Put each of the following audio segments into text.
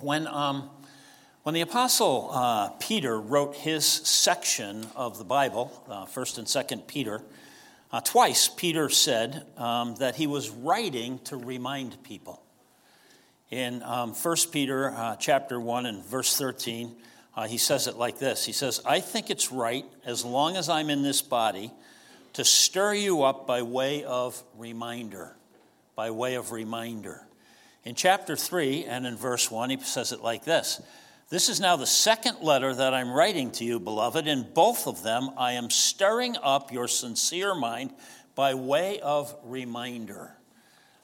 When, um, when the Apostle uh, Peter wrote his section of the Bible, uh, 1st and 2nd Peter, uh, twice Peter said um, that he was writing to remind people. In um, 1 Peter uh, chapter 1 and verse 13, uh, he says it like this He says, I think it's right, as long as I'm in this body, to stir you up by way of reminder. By way of reminder. In chapter 3 and in verse 1, he says it like this This is now the second letter that I'm writing to you, beloved. In both of them, I am stirring up your sincere mind by way of reminder.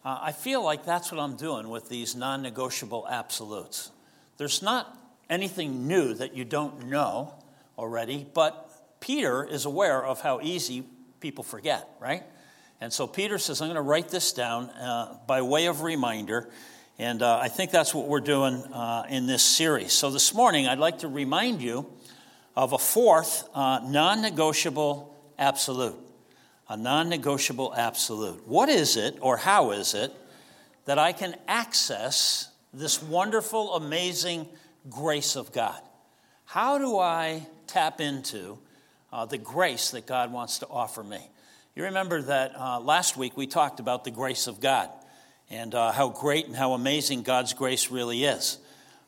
Uh, I feel like that's what I'm doing with these non negotiable absolutes. There's not anything new that you don't know already, but Peter is aware of how easy people forget, right? And so Peter says, I'm going to write this down uh, by way of reminder. And uh, I think that's what we're doing uh, in this series. So this morning, I'd like to remind you of a fourth uh, non negotiable absolute. A non negotiable absolute. What is it, or how is it, that I can access this wonderful, amazing grace of God? How do I tap into uh, the grace that God wants to offer me? You remember that uh, last week we talked about the grace of God and uh, how great and how amazing God's grace really is.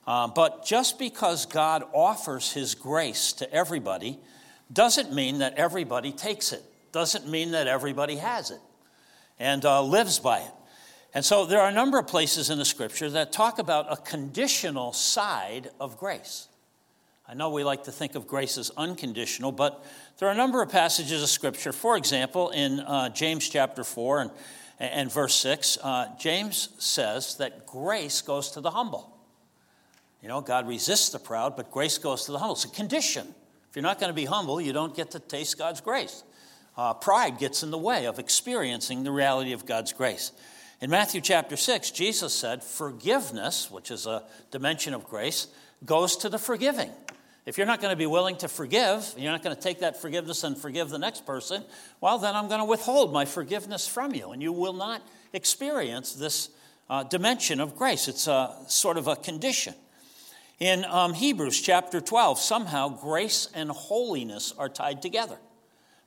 Uh, but just because God offers His grace to everybody doesn't mean that everybody takes it, doesn't mean that everybody has it and uh, lives by it. And so there are a number of places in the scripture that talk about a conditional side of grace. I know we like to think of grace as unconditional, but there are a number of passages of scripture. For example, in uh, James chapter 4 and and verse 6, uh, James says that grace goes to the humble. You know, God resists the proud, but grace goes to the humble. It's a condition. If you're not going to be humble, you don't get to taste God's grace. Uh, pride gets in the way of experiencing the reality of God's grace. In Matthew chapter 6, Jesus said, Forgiveness, which is a dimension of grace, goes to the forgiving. If you're not going to be willing to forgive, you're not going to take that forgiveness and forgive the next person, well, then I'm going to withhold my forgiveness from you, and you will not experience this uh, dimension of grace. It's a sort of a condition. In um, Hebrews chapter 12, somehow grace and holiness are tied together.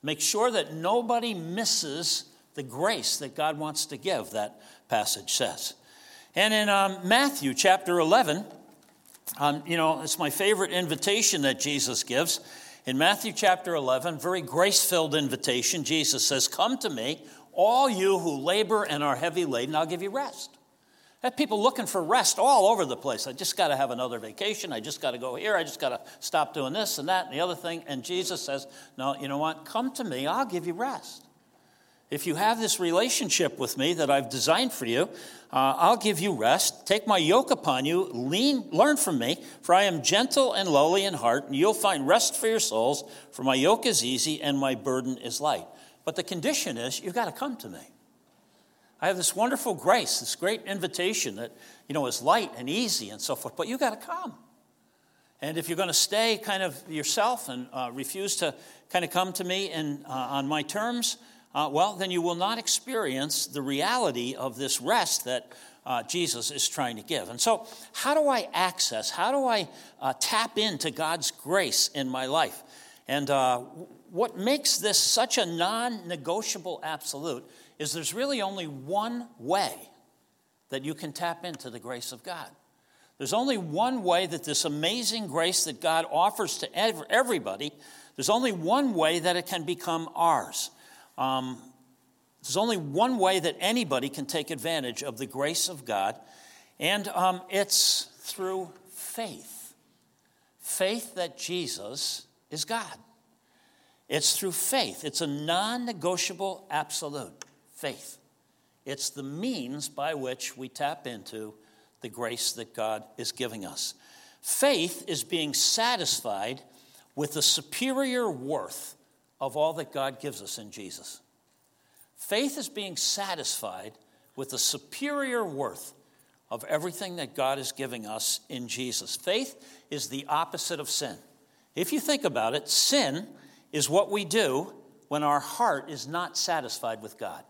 Make sure that nobody misses the grace that God wants to give, that passage says. And in um, Matthew chapter 11, um, you know, it's my favorite invitation that Jesus gives. In Matthew chapter 11, very grace filled invitation, Jesus says, Come to me, all you who labor and are heavy laden, I'll give you rest. I have people looking for rest all over the place. I just got to have another vacation. I just got to go here. I just got to stop doing this and that and the other thing. And Jesus says, No, you know what? Come to me, I'll give you rest. If you have this relationship with me that I've designed for you, uh, I'll give you rest. Take my yoke upon you, lean, learn from me, for I am gentle and lowly in heart, and you'll find rest for your souls. For my yoke is easy and my burden is light. But the condition is you've got to come to me. I have this wonderful grace, this great invitation that you know is light and easy and so forth. But you've got to come. And if you're going to stay kind of yourself and uh, refuse to kind of come to me and uh, on my terms, uh, well, then you will not experience the reality of this rest that uh, Jesus is trying to give. And so, how do I access, how do I uh, tap into God's grace in my life? And uh, what makes this such a non negotiable absolute is there's really only one way that you can tap into the grace of God. There's only one way that this amazing grace that God offers to everybody, there's only one way that it can become ours. Um, there's only one way that anybody can take advantage of the grace of God, and um, it's through faith. Faith that Jesus is God. It's through faith. It's a non negotiable absolute faith. It's the means by which we tap into the grace that God is giving us. Faith is being satisfied with the superior worth of all that God gives us in Jesus. Faith is being satisfied with the superior worth of everything that God is giving us in Jesus. Faith is the opposite of sin. If you think about it, sin is what we do when our heart is not satisfied with God.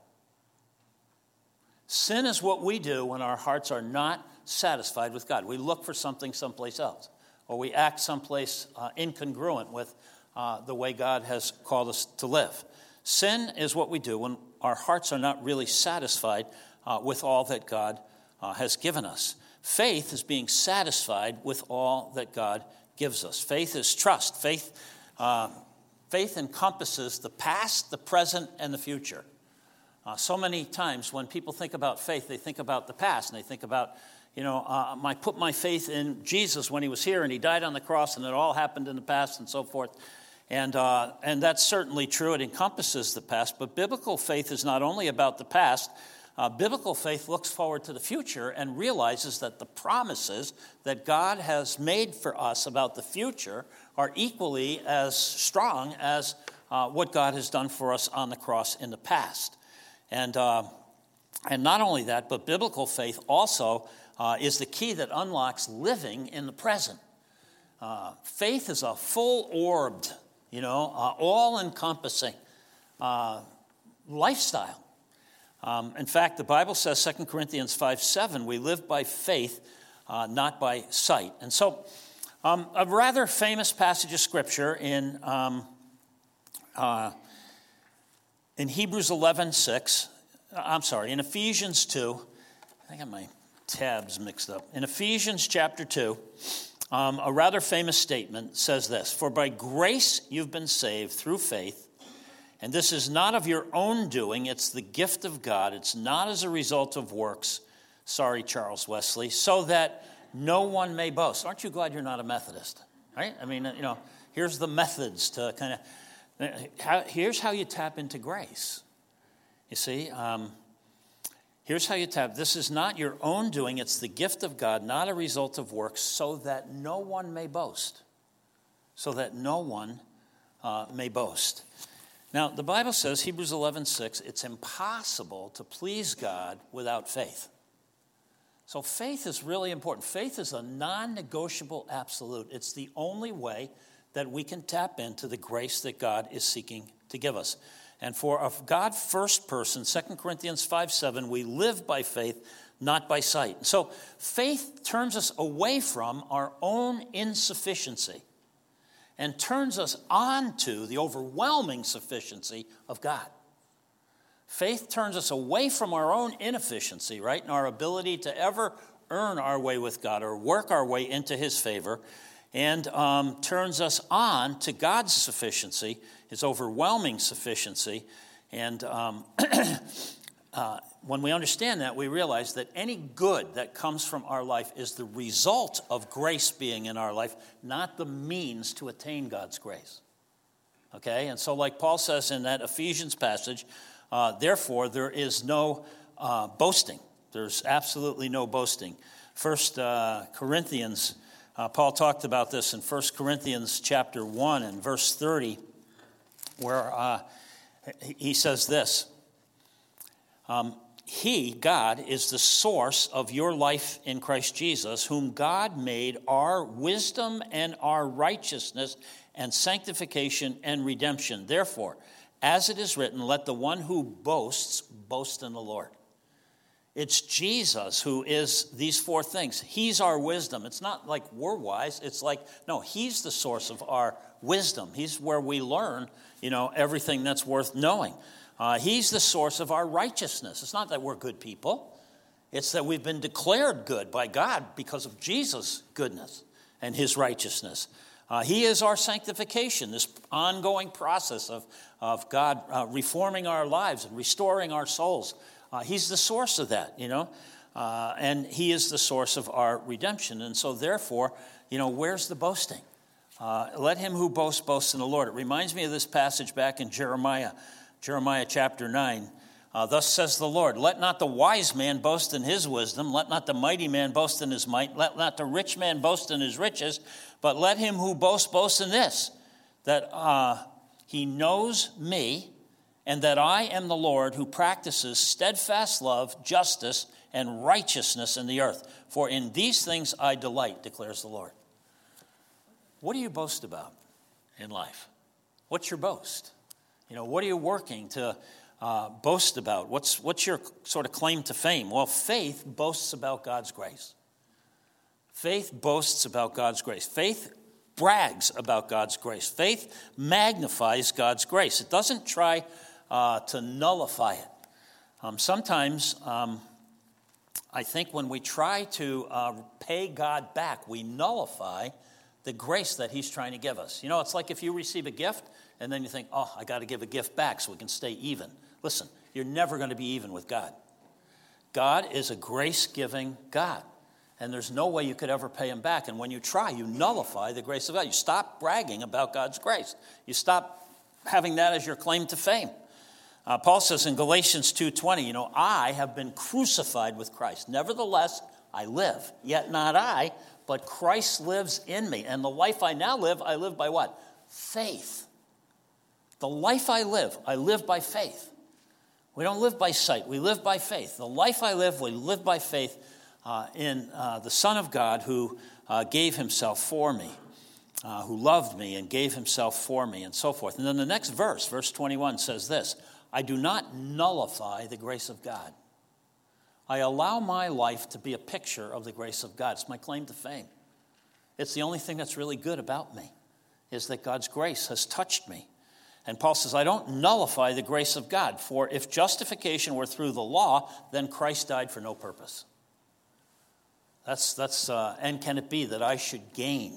Sin is what we do when our hearts are not satisfied with God. We look for something someplace else, or we act someplace uh, incongruent with uh, the way God has called us to live. Sin is what we do when our hearts are not really satisfied uh, with all that God uh, has given us. Faith is being satisfied with all that God gives us. Faith is trust. Faith, uh, faith encompasses the past, the present, and the future. Uh, so many times when people think about faith, they think about the past and they think about, you know, uh, I put my faith in Jesus when he was here and he died on the cross and it all happened in the past and so forth. And, uh, and that's certainly true. It encompasses the past. But biblical faith is not only about the past, uh, biblical faith looks forward to the future and realizes that the promises that God has made for us about the future are equally as strong as uh, what God has done for us on the cross in the past. And, uh, and not only that, but biblical faith also uh, is the key that unlocks living in the present. Uh, faith is a full orbed, you know, uh, all encompassing lifestyle. Um, in fact, the Bible says, 2 Corinthians 5 7, we live by faith, uh, not by sight. And so, um, a rather famous passage of scripture in, um, uh, in Hebrews 11 6, uh, I'm sorry, in Ephesians 2, I got my tabs mixed up. In Ephesians chapter 2, um, a rather famous statement says this For by grace you've been saved through faith and this is not of your own doing, it's the gift of God. It's not as a result of works. Sorry, Charles Wesley, so that no one may boast. Aren't you glad you're not a Methodist? Right? I mean, you know, here's the methods to kind of, here's how you tap into grace. You see, um, here's how you tap. This is not your own doing, it's the gift of God, not a result of works, so that no one may boast. So that no one uh, may boast. Now, the Bible says, Hebrews 11, 6, it's impossible to please God without faith. So, faith is really important. Faith is a non negotiable absolute. It's the only way that we can tap into the grace that God is seeking to give us. And for a God first person, 2 Corinthians 5 7, we live by faith, not by sight. So, faith turns us away from our own insufficiency and turns us on to the overwhelming sufficiency of God. Faith turns us away from our own inefficiency, right, and our ability to ever earn our way with God or work our way into His favor, and um, turns us on to God's sufficiency, His overwhelming sufficiency. And um, uh, when we understand that, we realize that any good that comes from our life is the result of grace being in our life, not the means to attain God's grace. Okay? And so, like Paul says in that Ephesians passage, uh, therefore, there is no uh, boasting. There's absolutely no boasting. First uh, Corinthians, uh, Paul talked about this in First Corinthians chapter 1 and verse 30, where uh, he says this. Um, he, God, is the source of your life in Christ Jesus, whom God made our wisdom and our righteousness and sanctification and redemption. Therefore, as it is written, let the one who boasts boast in the Lord. It's Jesus who is these four things. He's our wisdom. It's not like we're wise. It's like, no, He's the source of our wisdom. He's where we learn, you know, everything that's worth knowing. Uh, he's the source of our righteousness. It's not that we're good people, it's that we've been declared good by God because of Jesus' goodness and his righteousness. Uh, he is our sanctification, this ongoing process of, of God uh, reforming our lives and restoring our souls. Uh, he's the source of that, you know, uh, and He is the source of our redemption. And so, therefore, you know, where's the boasting? Uh, let him who boasts boast in the Lord. It reminds me of this passage back in Jeremiah Jeremiah chapter 9. Uh, Thus says the Lord, let not the wise man boast in his wisdom, let not the mighty man boast in his might, let not the rich man boast in his riches, but let him who boasts boast in this, that uh, he knows me, and that I am the Lord who practices steadfast love, justice, and righteousness in the earth. For in these things I delight, declares the Lord. What do you boast about in life? What's your boast? You know, what are you working to uh, boast about? What's, what's your sort of claim to fame? Well, faith boasts about God's grace. Faith boasts about God's grace. Faith brags about God's grace. Faith magnifies God's grace. It doesn't try uh, to nullify it. Um, sometimes um, I think when we try to uh, pay God back, we nullify the grace that He's trying to give us. You know, it's like if you receive a gift and then you think, oh, I got to give a gift back so we can stay even. Listen, you're never going to be even with God. God is a grace giving God. And there's no way you could ever pay him back. And when you try, you nullify the grace of God. You stop bragging about God's grace. You stop having that as your claim to fame. Uh, Paul says in Galatians 2:20, you know, I have been crucified with Christ. Nevertheless, I live. Yet not I, but Christ lives in me. And the life I now live, I live by what? Faith. The life I live, I live by faith. We don't live by sight, we live by faith. The life I live, we live by faith uh, in uh, the Son of God who uh, gave himself for me, uh, who loved me and gave himself for me, and so forth. And then the next verse, verse 21, says this I do not nullify the grace of God. I allow my life to be a picture of the grace of God. It's my claim to fame. It's the only thing that's really good about me, is that God's grace has touched me. And Paul says, I don't nullify the grace of God, for if justification were through the law, then Christ died for no purpose. That's, that's uh, and can it be that I should gain,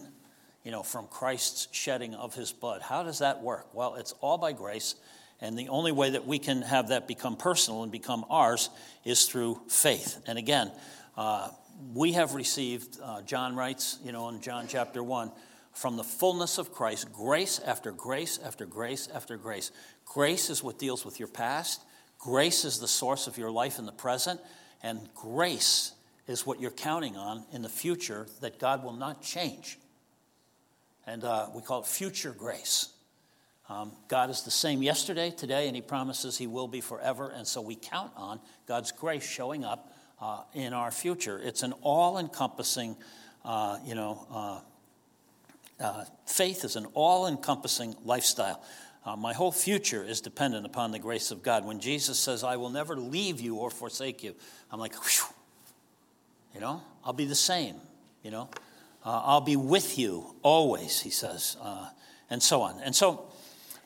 you know, from Christ's shedding of his blood? How does that work? Well, it's all by grace, and the only way that we can have that become personal and become ours is through faith. And again, uh, we have received, uh, John writes, you know, in John chapter 1, from the fullness of Christ, grace after grace after grace after grace. Grace is what deals with your past, grace is the source of your life in the present, and grace is what you're counting on in the future that God will not change. And uh, we call it future grace. Um, God is the same yesterday, today, and He promises He will be forever. And so we count on God's grace showing up uh, in our future. It's an all encompassing, uh, you know, uh, uh, faith is an all encompassing lifestyle. Uh, my whole future is dependent upon the grace of God. When Jesus says, I will never leave you or forsake you, I'm like, whew, you know, I'll be the same, you know. Uh, I'll be with you always, he says, and so on. And so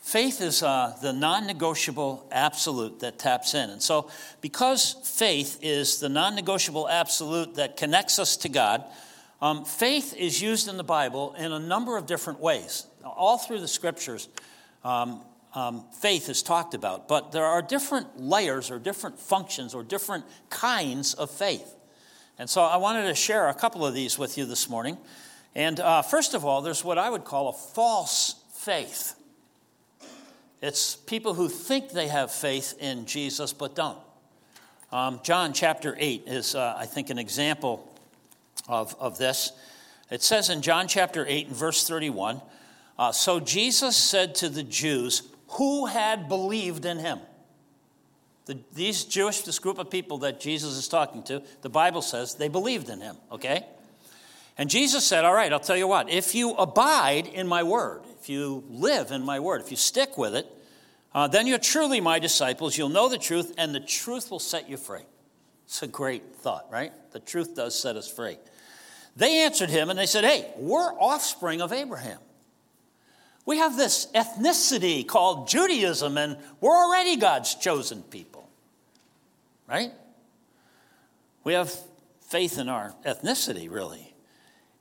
faith is uh, the non negotiable absolute that taps in. And so, because faith is the non negotiable absolute that connects us to God, um, faith is used in the Bible in a number of different ways. All through the scriptures, um, um, faith is talked about, but there are different layers or different functions or different kinds of faith. And so I wanted to share a couple of these with you this morning. And uh, first of all, there's what I would call a false faith. It's people who think they have faith in Jesus but don't. Um, John chapter 8 is, uh, I think, an example of, of this. It says in John chapter 8 and verse 31 uh, So Jesus said to the Jews who had believed in him. The, these Jewish, this group of people that Jesus is talking to, the Bible says they believed in him, okay? And Jesus said, All right, I'll tell you what, if you abide in my word, if you live in my word, if you stick with it, uh, then you're truly my disciples. You'll know the truth, and the truth will set you free. It's a great thought, right? The truth does set us free. They answered him and they said, Hey, we're offspring of Abraham. We have this ethnicity called Judaism, and we're already God's chosen people. Right? We have faith in our ethnicity, really.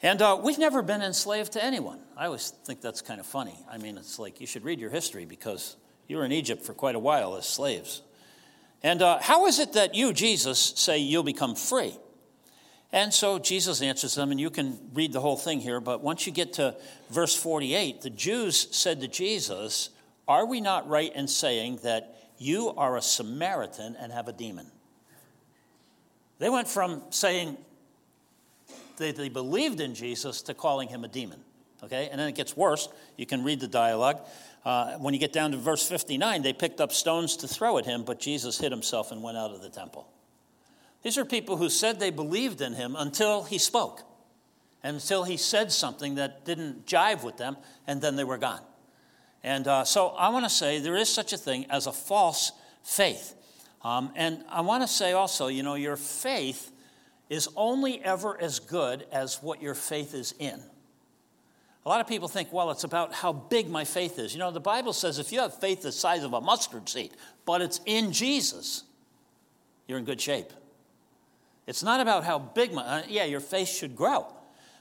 And uh, we've never been enslaved to anyone. I always think that's kind of funny. I mean, it's like you should read your history because you were in Egypt for quite a while as slaves. And uh, how is it that you, Jesus, say you'll become free? And so Jesus answers them, and you can read the whole thing here, but once you get to verse 48, the Jews said to Jesus, Are we not right in saying that you are a Samaritan and have a demon? They went from saying that they believed in Jesus to calling him a demon. Okay? And then it gets worse. You can read the dialogue. Uh, when you get down to verse 59, they picked up stones to throw at him, but Jesus hid himself and went out of the temple. These are people who said they believed in him until he spoke, until he said something that didn't jive with them, and then they were gone. And uh, so I want to say there is such a thing as a false faith. Um, and I want to say also, you know, your faith is only ever as good as what your faith is in. A lot of people think, well, it's about how big my faith is. You know, the Bible says if you have faith the size of a mustard seed, but it's in Jesus, you're in good shape. It's not about how big my, uh, yeah, your faith should grow.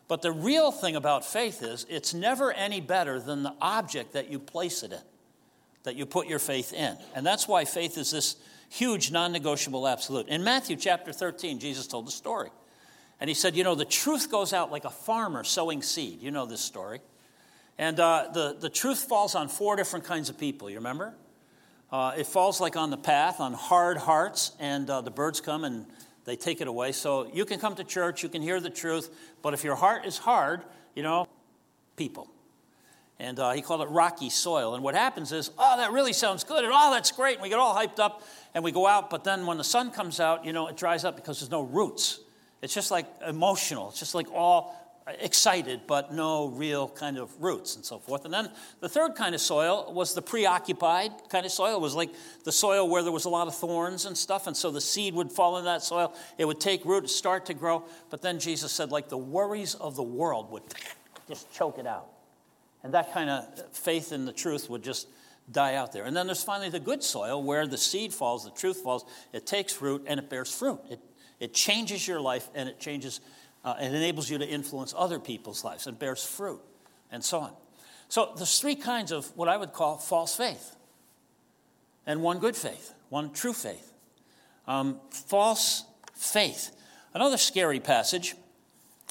But the real thing about faith is it's never any better than the object that you place it in, that you put your faith in. And that's why faith is this huge, non negotiable absolute. In Matthew chapter 13, Jesus told the story. And he said, You know, the truth goes out like a farmer sowing seed. You know this story. And uh, the, the truth falls on four different kinds of people, you remember? Uh, it falls like on the path, on hard hearts, and uh, the birds come and they take it away. So you can come to church, you can hear the truth, but if your heart is hard, you know, people. And uh, he called it rocky soil. And what happens is, oh, that really sounds good, and oh, that's great. And we get all hyped up and we go out, but then when the sun comes out, you know, it dries up because there's no roots. It's just like emotional, it's just like all excited, but no real kind of roots and so forth. And then the third kind of soil was the preoccupied kind of soil. It was like the soil where there was a lot of thorns and stuff, and so the seed would fall in that soil. It would take root, start to grow, but then Jesus said, like the worries of the world would just choke it out. And that kind of faith in the truth would just die out there. And then there's finally the good soil where the seed falls, the truth falls, it takes root and it bears fruit. It, it changes your life and it changes uh, it enables you to influence other people's lives and bears fruit and so on. So there's three kinds of what I would call false faith and one good faith, one true faith. Um, false faith. Another scary passage,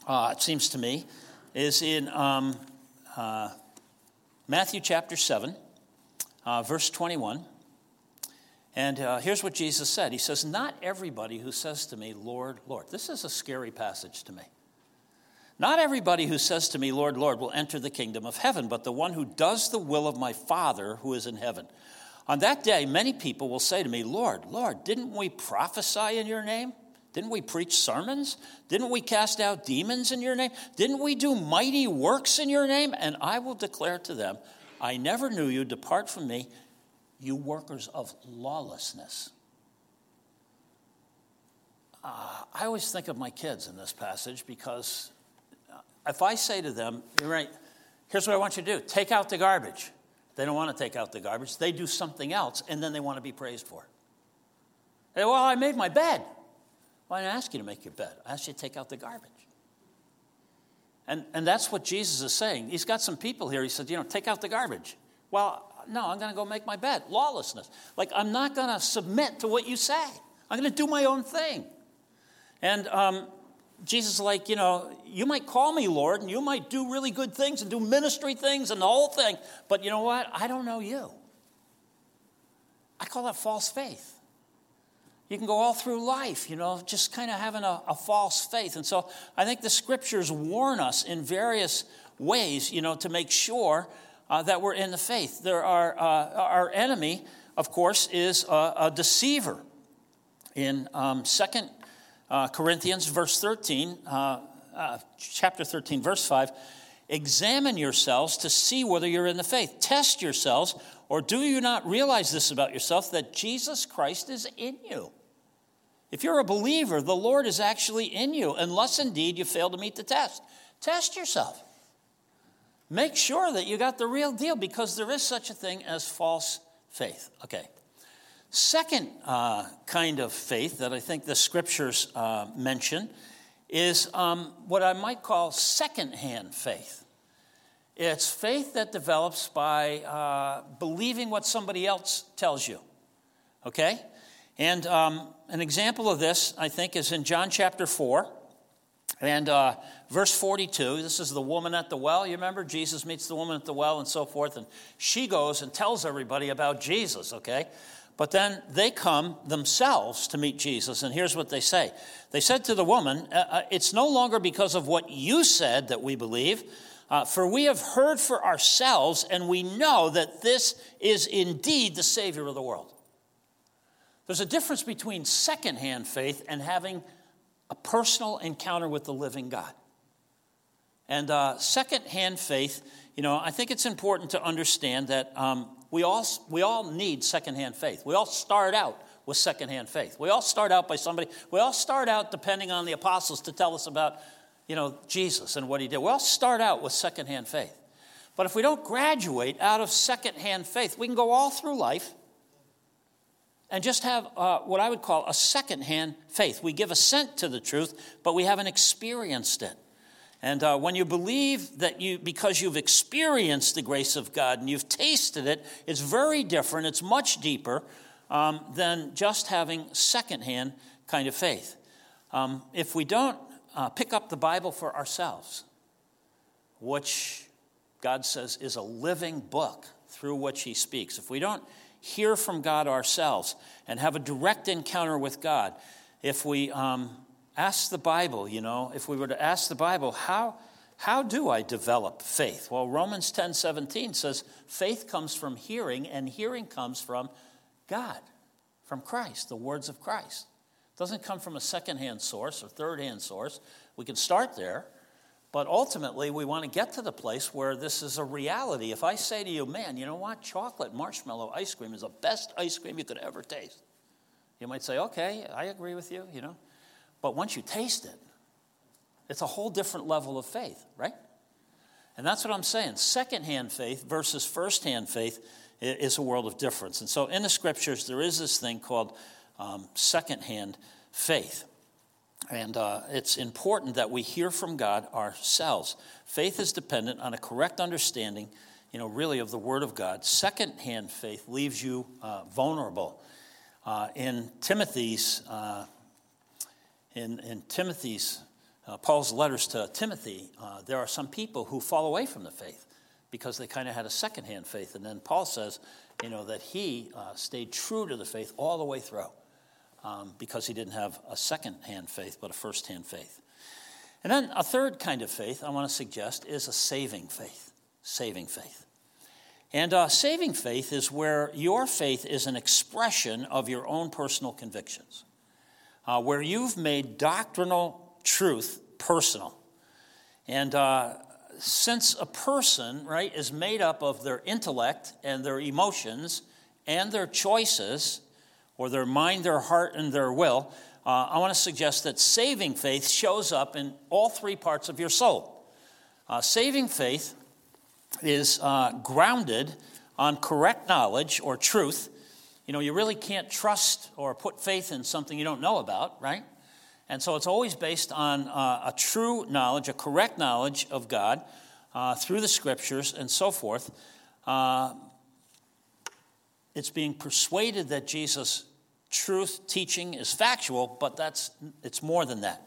uh, it seems to me, is in um, uh, Matthew chapter 7, uh, verse 21. And uh, here's what Jesus said He says, Not everybody who says to me, Lord, Lord. This is a scary passage to me. Not everybody who says to me, Lord, Lord, will enter the kingdom of heaven, but the one who does the will of my Father who is in heaven. On that day, many people will say to me, Lord, Lord, didn't we prophesy in your name? Didn't we preach sermons? Didn't we cast out demons in your name? Didn't we do mighty works in your name? And I will declare to them, I never knew you. Depart from me, you workers of lawlessness. Uh, I always think of my kids in this passage because uh, if I say to them, right, here's what I want you to do take out the garbage. They don't want to take out the garbage. They do something else, and then they want to be praised for it. Well, I made my bed. Well, I didn't ask you to make your bed. I asked you to take out the garbage. And, and that's what Jesus is saying. He's got some people here. He said, you know, take out the garbage. Well, no, I'm going to go make my bed. Lawlessness. Like, I'm not going to submit to what you say. I'm going to do my own thing. And um, Jesus is like, you know, you might call me Lord and you might do really good things and do ministry things and the whole thing, but you know what? I don't know you. I call that false faith. You can go all through life, you know, just kind of having a, a false faith. And so I think the scriptures warn us in various ways, you know, to make sure uh, that we're in the faith. There are, uh, our enemy, of course, is a, a deceiver. In um, 2 uh, Corinthians, verse 13, uh, chapter 13, verse 5, examine yourselves to see whether you're in the faith. Test yourselves, or do you not realize this about yourself that Jesus Christ is in you? If you're a believer, the Lord is actually in you, unless indeed you fail to meet the test. Test yourself. Make sure that you got the real deal because there is such a thing as false faith. Okay. Second uh, kind of faith that I think the scriptures uh, mention is um, what I might call secondhand faith. It's faith that develops by uh, believing what somebody else tells you. Okay? And um, an example of this, I think, is in John chapter 4. And uh, verse 42, this is the woman at the well. You remember? Jesus meets the woman at the well and so forth. And she goes and tells everybody about Jesus, okay? But then they come themselves to meet Jesus. And here's what they say They said to the woman, uh, uh It's no longer because of what you said that we believe, uh, for we have heard for ourselves, and we know that this is indeed the Savior of the world. There's a difference between secondhand faith and having a personal encounter with the living God. And uh, second-hand faith, you know, I think it's important to understand that um, we, all, we all need second-hand faith. We all start out with secondhand faith. We all start out by somebody, we all start out depending on the apostles to tell us about, you know, Jesus and what he did. We all start out with secondhand faith. But if we don't graduate out of secondhand faith, we can go all through life and just have uh, what I would call a secondhand faith. We give assent to the truth, but we haven't experienced it. And uh, when you believe that you, because you've experienced the grace of God and you've tasted it, it's very different, it's much deeper um, than just having secondhand kind of faith. Um, if we don't uh, pick up the Bible for ourselves, which God says is a living book through which He speaks, if we don't hear from God ourselves and have a direct encounter with God, if we um, ask the Bible, you know, if we were to ask the Bible, how, how do I develop faith? Well, Romans 10 17 says, faith comes from hearing, and hearing comes from God, from Christ, the words of Christ. It doesn't come from a secondhand source or third hand source. We can start there, but ultimately we want to get to the place where this is a reality. If I say to you, man, you know what? Chocolate marshmallow ice cream is the best ice cream you could ever taste. You might say, okay, I agree with you, you know. But once you taste it, it's a whole different level of faith, right? And that's what I'm saying. Secondhand faith versus firsthand faith is a world of difference. And so in the scriptures, there is this thing called um, secondhand faith. And uh, it's important that we hear from God ourselves. Faith is dependent on a correct understanding, you know, really of the Word of God. Secondhand faith leaves you uh, vulnerable. Uh, in Timothy's uh, in, in Timothy's, uh, Paul's letters to Timothy, uh, there are some people who fall away from the faith because they kind of had a secondhand faith. And then Paul says, you know, that he stayed true to the faith all the way through um, because he didn't have a second-hand faith, but a first-hand faith. And then a third kind of faith I want to suggest is a saving faith. Saving faith. And uh, saving faith is where your faith is an expression of your own personal convictions uh, where you've made doctrinal truth personal. And uh, since a person, right, is made up of their intellect and their emotions and their choices, or their mind, their heart, and their will, uh, I want to suggest that saving faith shows up in all three parts of your soul. Uh, saving faith is uh, grounded on correct knowledge or truth you know, you really can't trust or put faith in something you don't know about, right? And so it's always based on uh, a true knowledge, a correct knowledge of God uh, through the scriptures and so forth. It's being persuaded that Jesus' truth teaching is factual, but that's it's more than that.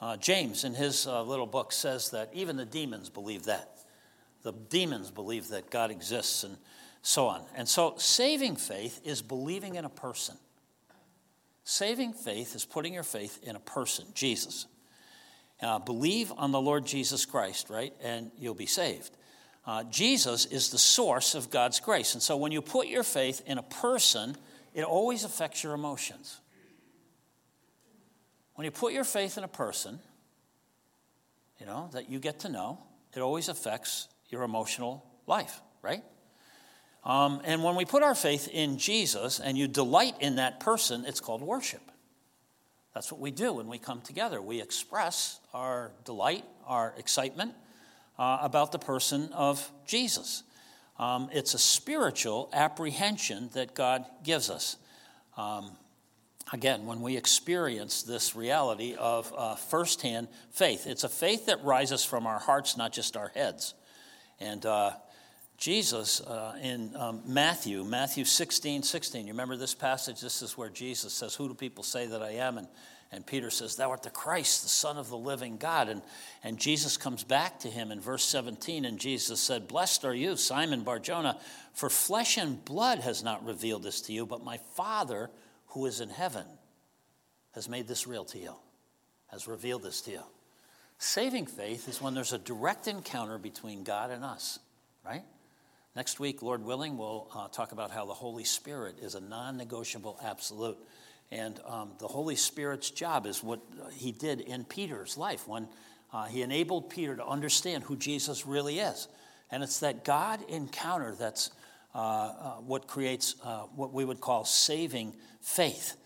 Uh, James, in his uh, little book, says that even the demons believe that. The demons believe that God exists and so on. And so, saving faith is believing in a person. Saving faith is putting your faith in a person, Jesus. Uh, believe on the Lord Jesus Christ, right? And you'll be saved. Uh, Jesus is the source of God's grace. And so, when you put your faith in a person, it always affects your emotions. When you put your faith in a person, you know, that you get to know, it always affects your emotional life, right? Um, and when we put our faith in Jesus and you delight in that person, it's called worship. That's what we do when we come together. We express our delight, our excitement uh, about the person of Jesus. Um, it's a spiritual apprehension that God gives us. Um, again, when we experience this reality of uh, firsthand faith, it's a faith that rises from our hearts, not just our heads. And uh, Jesus uh, in um, Matthew, Matthew 16, 16. You remember this passage? This is where Jesus says, Who do people say that I am? And, and Peter says, Thou art the Christ, the Son of the living God. And, and Jesus comes back to him in verse 17, and Jesus said, Blessed are you, Simon Barjona, for flesh and blood has not revealed this to you, but my Father who is in heaven has made this real to you, has revealed this to you. Saving faith is when there's a direct encounter between God and us, right? Next week, Lord willing, we'll uh, talk about how the Holy Spirit is a non negotiable absolute. And um, the Holy Spirit's job is what he did in Peter's life when uh, he enabled Peter to understand who Jesus really is. And it's that God encounter that's uh, uh what creates uh, what we would call saving faith.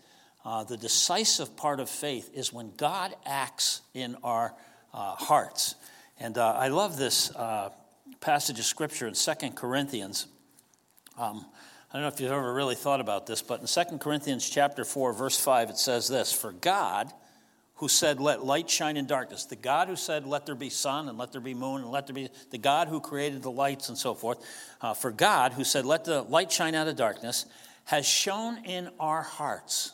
uh, the decisive part of faith is when God acts in our uh, hearts. And I love this passage of scripture in Second Corinthians. Um, I don't know if you've ever really thought about this, but in Second Corinthians chapter 4, verse 5, it says this For God, who said, Let light shine in darkness, the God who said, Let there be sun and let there be moon and let there be, the God who created the lights and so forth, uh, for God, who said, Let the light shine out of darkness, has shone in our hearts,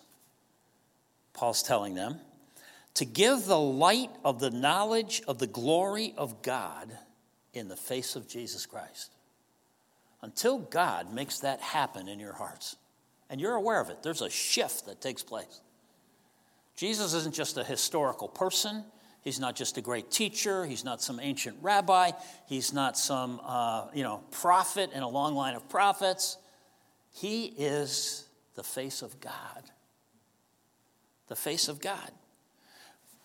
Paul's telling them, to give the light of the knowledge of the glory of God in the face of Jesus Christ. Until God makes that happen in your hearts, and you're aware of it, there's a shift that takes place. Jesus isn't just a historical person. He's not just a great teacher. He's not some ancient rabbi. He's not some uh, you know prophet in a long line of prophets. He is the face of God. The face of God.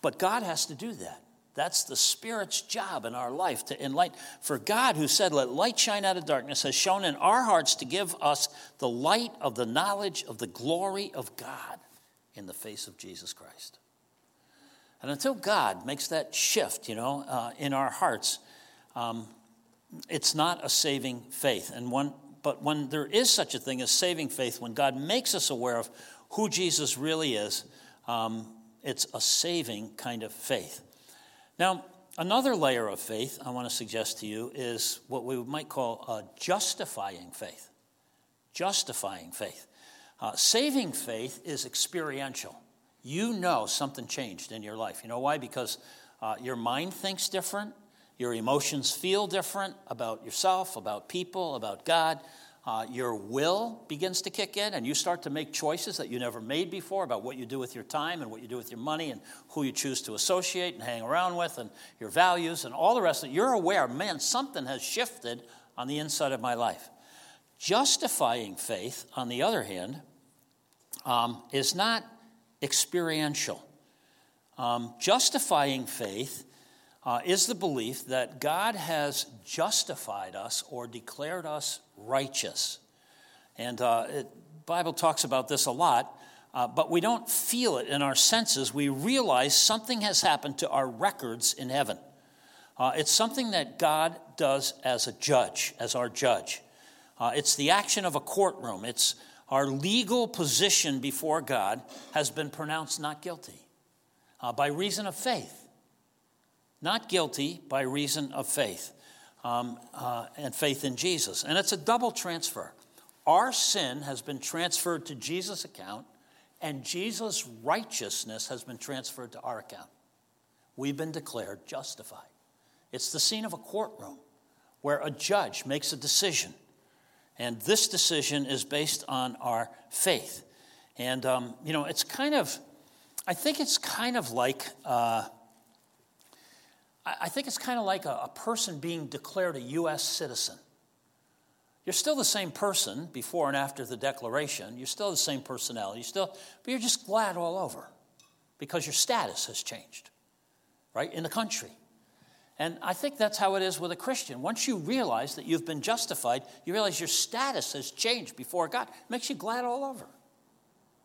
But God has to do that. That's the Spirit's job in our life to enlighten. For God, who said, Let light shine out of darkness, has shone in our hearts to give us the light of the knowledge of the glory of God in the face of Jesus Christ. And until God makes that shift, you know, uh, in our hearts, um, it's not a saving faith. And one, but when there is such a thing as saving faith, when God makes us aware of who Jesus really is, um, it's a saving kind of faith. Now, another layer of faith I want to suggest to you is what we might call a justifying faith. Justifying faith. Uh, saving faith is experiential. You know something changed in your life. You know why? Because uh, your mind thinks different, your emotions feel different about yourself, about people, about God uh, your will begins to kick in and you start to make choices that you never made before about what you do with your time and what you do with your money and who you choose to associate and hang around with and your values and all the rest of it. You're aware, man, something has shifted on the inside of my life. Justifying faith, on the other hand, um, is not experiential. Um, justifying faith uh, is the belief that God has justified us or declared us righteous. And uh, Bible talks about this a lot, uh, but we don't feel it in our senses. We realize something has happened to our records in heaven. Uh, it's something that God does as a judge, as our judge. Uh, it's the action of a courtroom. It's our legal position before God has been pronounced not guilty uh, by reason of faith not guilty by reason of faith um, uh, and faith in Jesus. And it's a double transfer. Our sin has been transferred to Jesus' account, and Jesus' righteousness has been transferred to our account. We've been declared justified. It's the scene of a courtroom where a judge makes a decision, and this decision is based on our faith. And, um, you know, it's kind of, I think it's kind of like, uh, I think it's kind of like a, a person being declared a U.S. citizen. You're still the same person before and after the declaration. You're still the same personality. You're still, but you're just glad all over because your status has changed, right, in the country. And I think that's how it is with a Christian. Once you realize that you've been justified, you realize your status has changed before God. It makes you glad all over,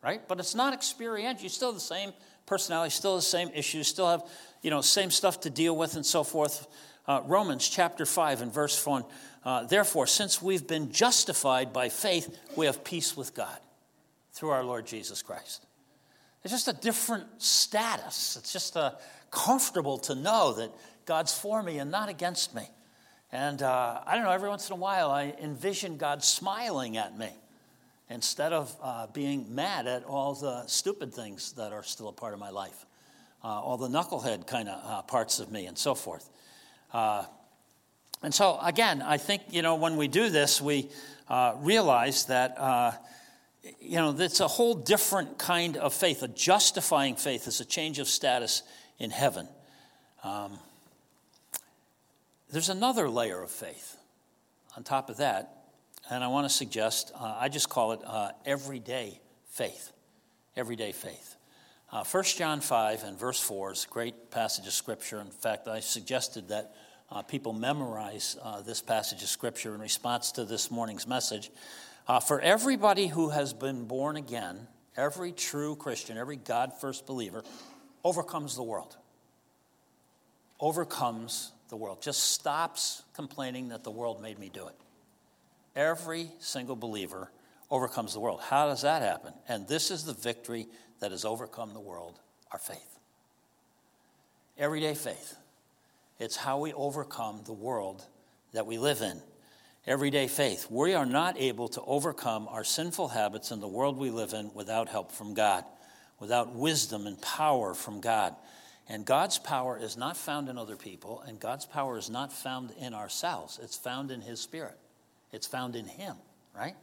right? But it's not experiential. You're still the same personality, still the same issues, still have you know, same stuff to deal with and so forth. Uh, Romans chapter 5 and verse 1. Uh, Therefore, since we've been justified by faith, we have peace with God through our Lord Jesus Christ. It's just a different status. It's just uh, comfortable to know that God's for me and not against me. And uh, I don't know, every once in a while I envision God smiling at me instead of uh, being mad at all the stupid things that are still a part of my life all the knucklehead kind of uh, parts of me, and so forth. Uh, and so, again, I think, you know, when we do this, we uh, realize that, uh, you know, it's a whole different kind of faith. A justifying faith is a change of status in heaven. Um, there's another layer of faith on top of that, and I want to suggest, uh, I just call it everyday faith. Everyday faith. Uh, 1 John 5 and verse 4 is a great passage of Scripture. In fact, I suggested that uh, people memorize uh, this passage of Scripture in response to this morning's message. Uh, For everybody who has been born again every true Christian, every God first believer overcomes the world. Overcomes the world. Just stops complaining that the world made me do it. Every single believer overcomes the world. How does that happen? And this is the victory that has overcome the world our faith. Everyday faith. It's how we overcome the world that we live in. Everyday faith. We are not able to overcome our sinful habits in the world we live in without help from God, without wisdom and power from God. And God's power is not found in other people, and God's power is not found in ourselves. It's found in His Spirit, it's found in Him, right?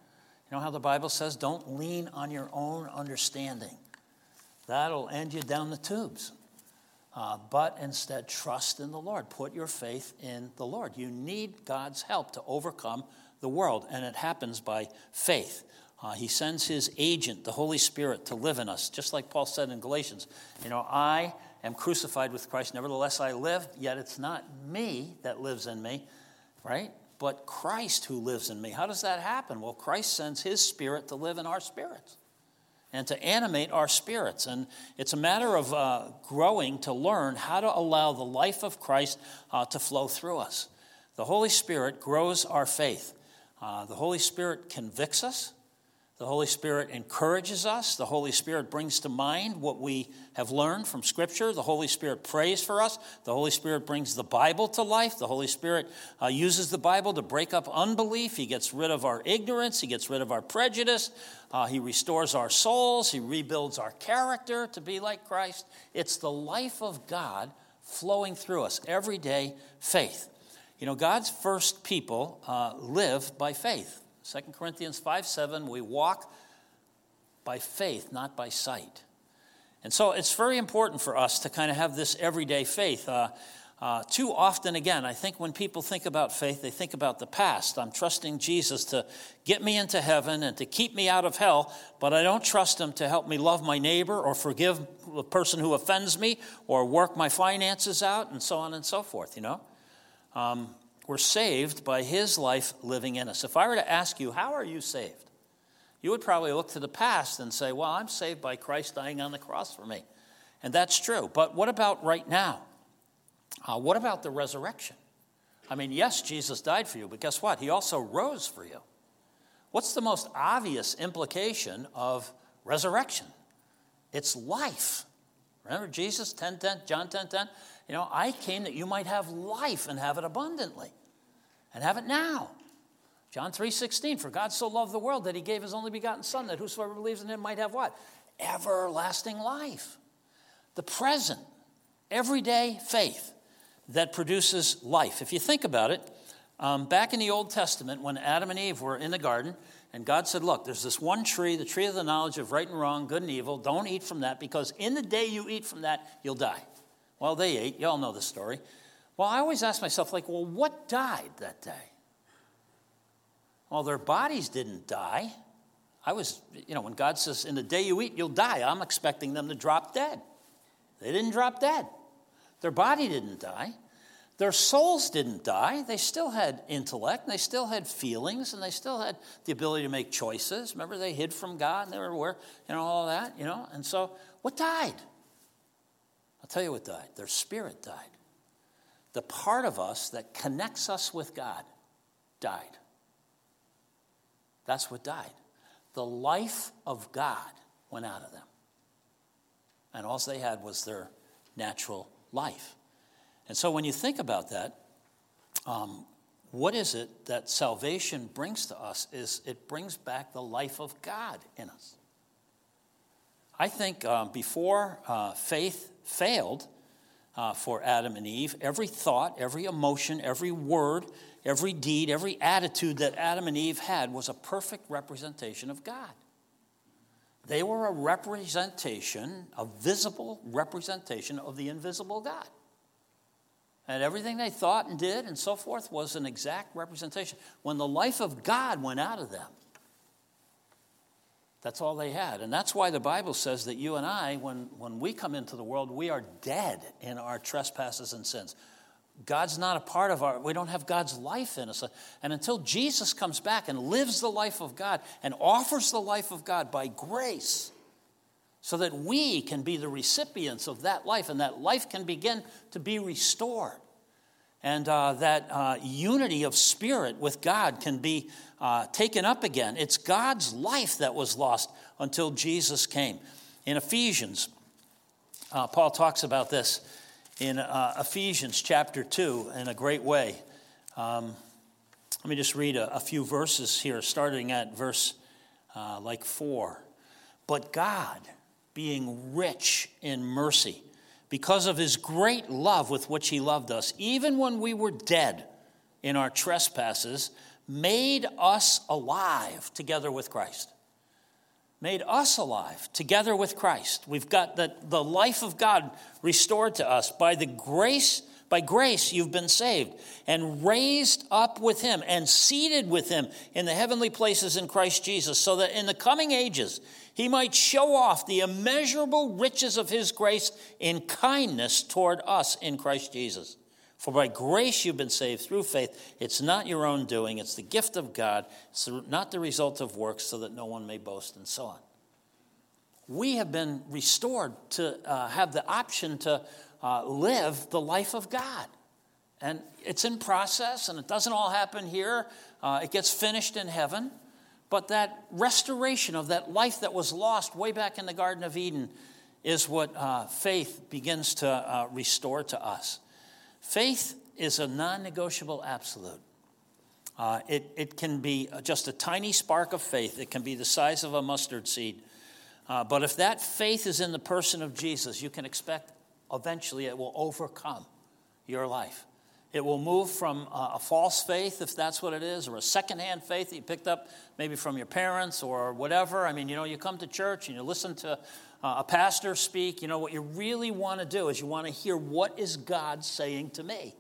You know how the Bible says, don't lean on your own understanding. That'll end you down the tubes. Uh, but instead, trust in the Lord. Put your faith in the Lord. You need God's help to overcome the world, and it happens by faith. Uh, he sends his agent, the Holy Spirit, to live in us, just like Paul said in Galatians. You know, I am crucified with Christ, nevertheless I live, yet it's not me that lives in me, right? But Christ who lives in me. How does that happen? Well, Christ sends his spirit to live in our spirits and to animate our spirits. And it's a matter of uh, growing to learn how to allow the life of Christ uh, to flow through us. The Holy Spirit grows our faith. Uh, the Holy Spirit convicts us. The Holy Spirit encourages us. The Holy Spirit brings to mind what we have learned from Scripture. The Holy Spirit prays for us. The Holy Spirit brings the Bible to life. The Holy Spirit uh, uses the Bible to break up unbelief. He gets rid of our ignorance. He gets rid of our prejudice. Uh, he restores our souls. He rebuilds our character to be like Christ. It's the life of God flowing through us. Everyday faith. You know, God's first people uh, live by faith. 2 Corinthians 5 7, we walk by faith, not by sight. And so it's very important for us to kind of have this everyday faith. Uh, uh, too often, again, I think when people think about faith, they think about the past. I'm trusting Jesus to get me into heaven and to keep me out of hell, but I don't trust him to help me love my neighbor or forgive the person who offends me or work my finances out and so on and so forth, you know? Um, we're saved by his life living in us. If I were to ask you, how are you saved? You would probably look to the past and say, well, I'm saved by Christ dying on the cross for me. And that's true. But what about right now? Uh, what about the resurrection? I mean, yes, Jesus died for you, but guess what? He also rose for you. What's the most obvious implication of resurrection? It's life. Remember Jesus 10 10, John 10 10? You know, I came that you might have life and have it abundantly and have it now. John 3:16, for God so loved the world that he gave his only begotten Son, that whosoever believes in him might have what? Everlasting life. The present, everyday faith that produces life. If you think about it, um, back in the Old Testament, when Adam and Eve were in the garden, and God said, Look, there's this one tree, the tree of the knowledge of right and wrong, good and evil. Don't eat from that because in the day you eat from that, you'll die. Well, they ate. You all know the story. Well, I always ask myself, like, well, what died that day? Well, their bodies didn't die. I was, you know, when God says, in the day you eat, you'll die, I'm expecting them to drop dead. They didn't drop dead. Their body didn't die. Their souls didn't die. They still had intellect, and they still had feelings, and they still had the ability to make choices. Remember, they hid from God, and they were aware, you know, all that, you know. And so, what died? I'll tell you what died. Their spirit died. The part of us that connects us with God died. That's what died. The life of God went out of them. And all they had was their natural life. And so when you think about that, um, what is it that salvation brings to us is it brings back the life of God in us. I think um, before uh, faith failed uh, for Adam and Eve. Every thought, every emotion, every word, every deed, every attitude that Adam and Eve had was a perfect representation of God. They were a representation, a visible representation of the invisible God. And everything they thought and did and so forth was an exact representation. When the life of God went out of them, that's all they had. And that's why the Bible says that you and I, when, when we come into the world, we are dead in our trespasses and sins. God's not a part of our, we don't have God's life in us. And until Jesus comes back and lives the life of God and offers the life of God by grace, so that we can be the recipients of that life and that life can begin to be restored. And uh, that uh, unity of spirit with God can be uh, taken up again. It's God's life that was lost until Jesus came. In Ephesians, uh, Paul talks about this in uh, Ephesians chapter 2 in a great way. Um, let me just read a, a, few verses here, starting at verse uh, like 4. But God, being rich in mercy, because of his great love with which he loved us, even when we were dead in our trespasses, made us alive together with Christ. Made us alive together with Christ. We've got the, the life of God restored to us by the grace by grace, you've been saved and raised up with him and seated with him in the heavenly places in Christ Jesus, so that in the coming ages he might show off the immeasurable riches of his grace in kindness toward us in Christ Jesus. For by grace you've been saved through faith. It's not your own doing, it's the gift of God. It's not the result of works, so that no one may boast, and so on. We have been restored to uh, have the option to uh, live the life of God. And it's in process, and it doesn't all happen here. Uh, it gets finished in heaven. But that restoration of that life that was lost way back in the Garden of Eden is what uh, faith begins to uh, restore to us. Faith is a non negotiable absolute. Uh, it, it can be just a tiny spark of faith, it can be the size of a mustard seed. Uh, but if that faith is in the person of Jesus, you can expect eventually it will overcome your life. It will move from a false faith, if that's what it is, or a secondhand faith that you picked up maybe from your parents or whatever. I mean, you know, you come to church and you listen to uh, a pastor speak. You know, what you really want to do is you want to hear what is God saying to me.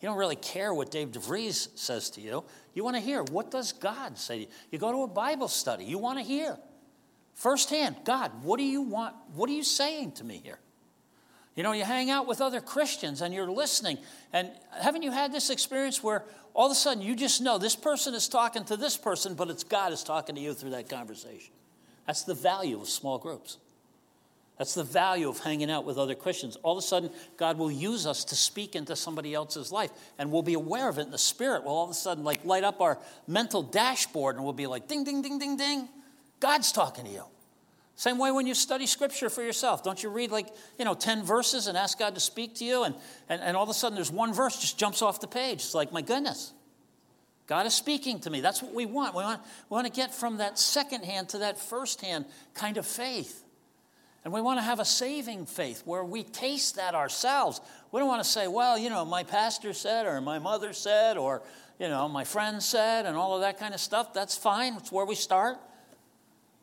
You don't really care what Dave DeVries says to you. You want to hear what does God say to you. You go to a Bible study. You want to hear firsthand, God, what do you want? What are you saying to me here? You know, you hang out with other Christians and you're listening. And haven't you had this experience where all of a sudden you just know this person is talking to this person, but it's God is talking to you through that conversation? That's the value of small groups. That's the value of hanging out with other Christians. All of a sudden, God will use us to speak into somebody else's life, and we'll be aware of it in the spirit. We'll all of a sudden like light up our mental dashboard, and we'll be like, ding, ding, ding, ding, ding. God's talking to you. Same way when you study scripture for yourself. Don't you read like, you know, 10 verses and ask God to speak to you, and, and, and all of a sudden there's one verse just jumps off the page. It's like, my goodness, God is speaking to me. That's what we want. We want, we want to get from that second hand to that first hand kind of faith. And we want to have a saving faith where we taste that ourselves. We don't want to say, well, you know, my pastor said, or my mother said, or, you know, my friend said, and all of that kind of stuff. That's fine. It's where we start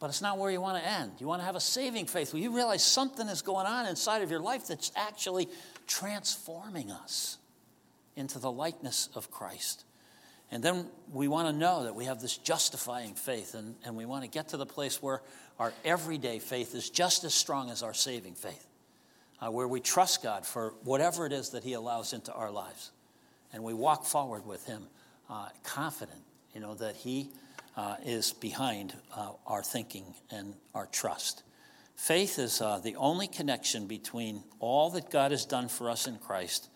but it's not where you want to end. You want to have a saving faith where you realize something is going on inside of your life that's actually transforming us into the likeness of Christ. And then we want to know that we have this justifying faith, and, and we want to get to the place where our everyday faith is just as strong as our saving faith, uh, where we trust God for whatever it is that He allows into our lives. And we walk forward with Him uh, confident, you know, that He uh, is behind uh, our thinking and our trust. Faith is uh, the only connection between all that God has done for us in Christ,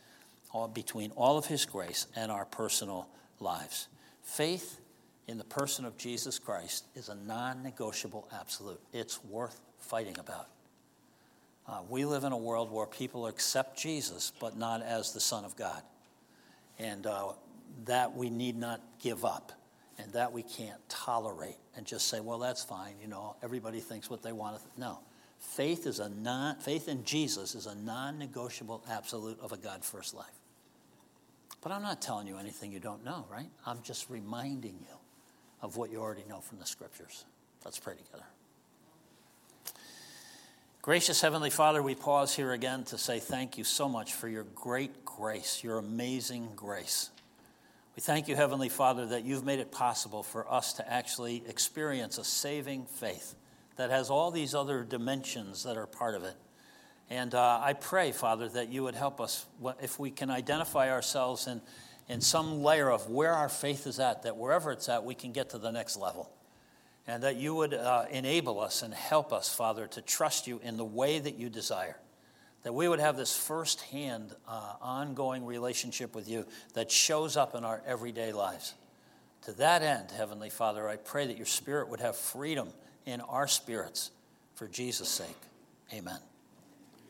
all, between all of His grace and our personal lives. Faith in the person of Jesus Christ is a non negotiable absolute. It's worth fighting about. Uh, we live in a world where people accept Jesus, but not as the Son of God. And uh, that we need not give up and that we can't tolerate and just say, well, that's fine, you know, everybody thinks what they want to. Th-. No. Faith is a non faith in Jesus is a non-negotiable absolute of a God first life. But I'm not telling you anything you don't know, right? I'm just reminding you of what you already know from the scriptures. Let's pray together. Gracious Heavenly Father, we pause here again to say thank you so much for your great grace, your amazing grace. We thank you, Heavenly Father, that you've made it possible for us to actually experience a saving faith that has all these other dimensions that are part of it. And uh, I pray, Father, that you would help us if we can identify ourselves in, in some layer of where our faith is at, that wherever it's at, we can get to the next level. and that you would uh, enable us and help us, Father, to trust you in the way that you desire. That we would have this firsthand, uh, ongoing relationship with you that shows up in our everyday lives. To that end, Heavenly Father, I pray that your Spirit would have freedom in our spirits for Jesus' sake. Amen.